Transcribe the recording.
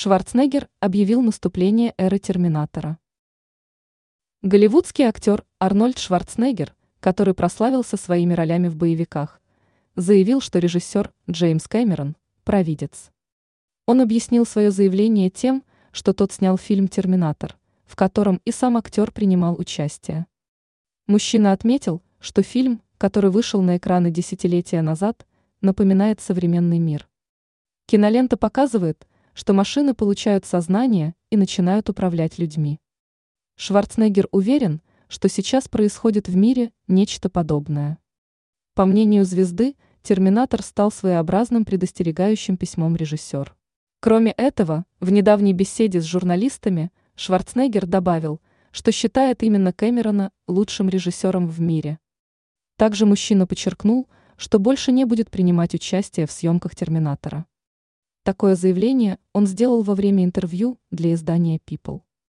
Шварценеггер объявил наступление эры Терминатора. Голливудский актер Арнольд Шварценеггер, который прославился своими ролями в боевиках, заявил, что режиссер Джеймс Кэмерон – провидец. Он объяснил свое заявление тем, что тот снял фильм «Терминатор», в котором и сам актер принимал участие. Мужчина отметил, что фильм, который вышел на экраны десятилетия назад, напоминает современный мир. Кинолента показывает, что машины получают сознание и начинают управлять людьми. Шварценеггер уверен, что сейчас происходит в мире нечто подобное. По мнению звезды, «Терминатор» стал своеобразным предостерегающим письмом режиссер. Кроме этого, в недавней беседе с журналистами Шварценеггер добавил, что считает именно Кэмерона лучшим режиссером в мире. Также мужчина подчеркнул, что больше не будет принимать участие в съемках «Терминатора». Такое заявление он сделал во время интервью для издания People.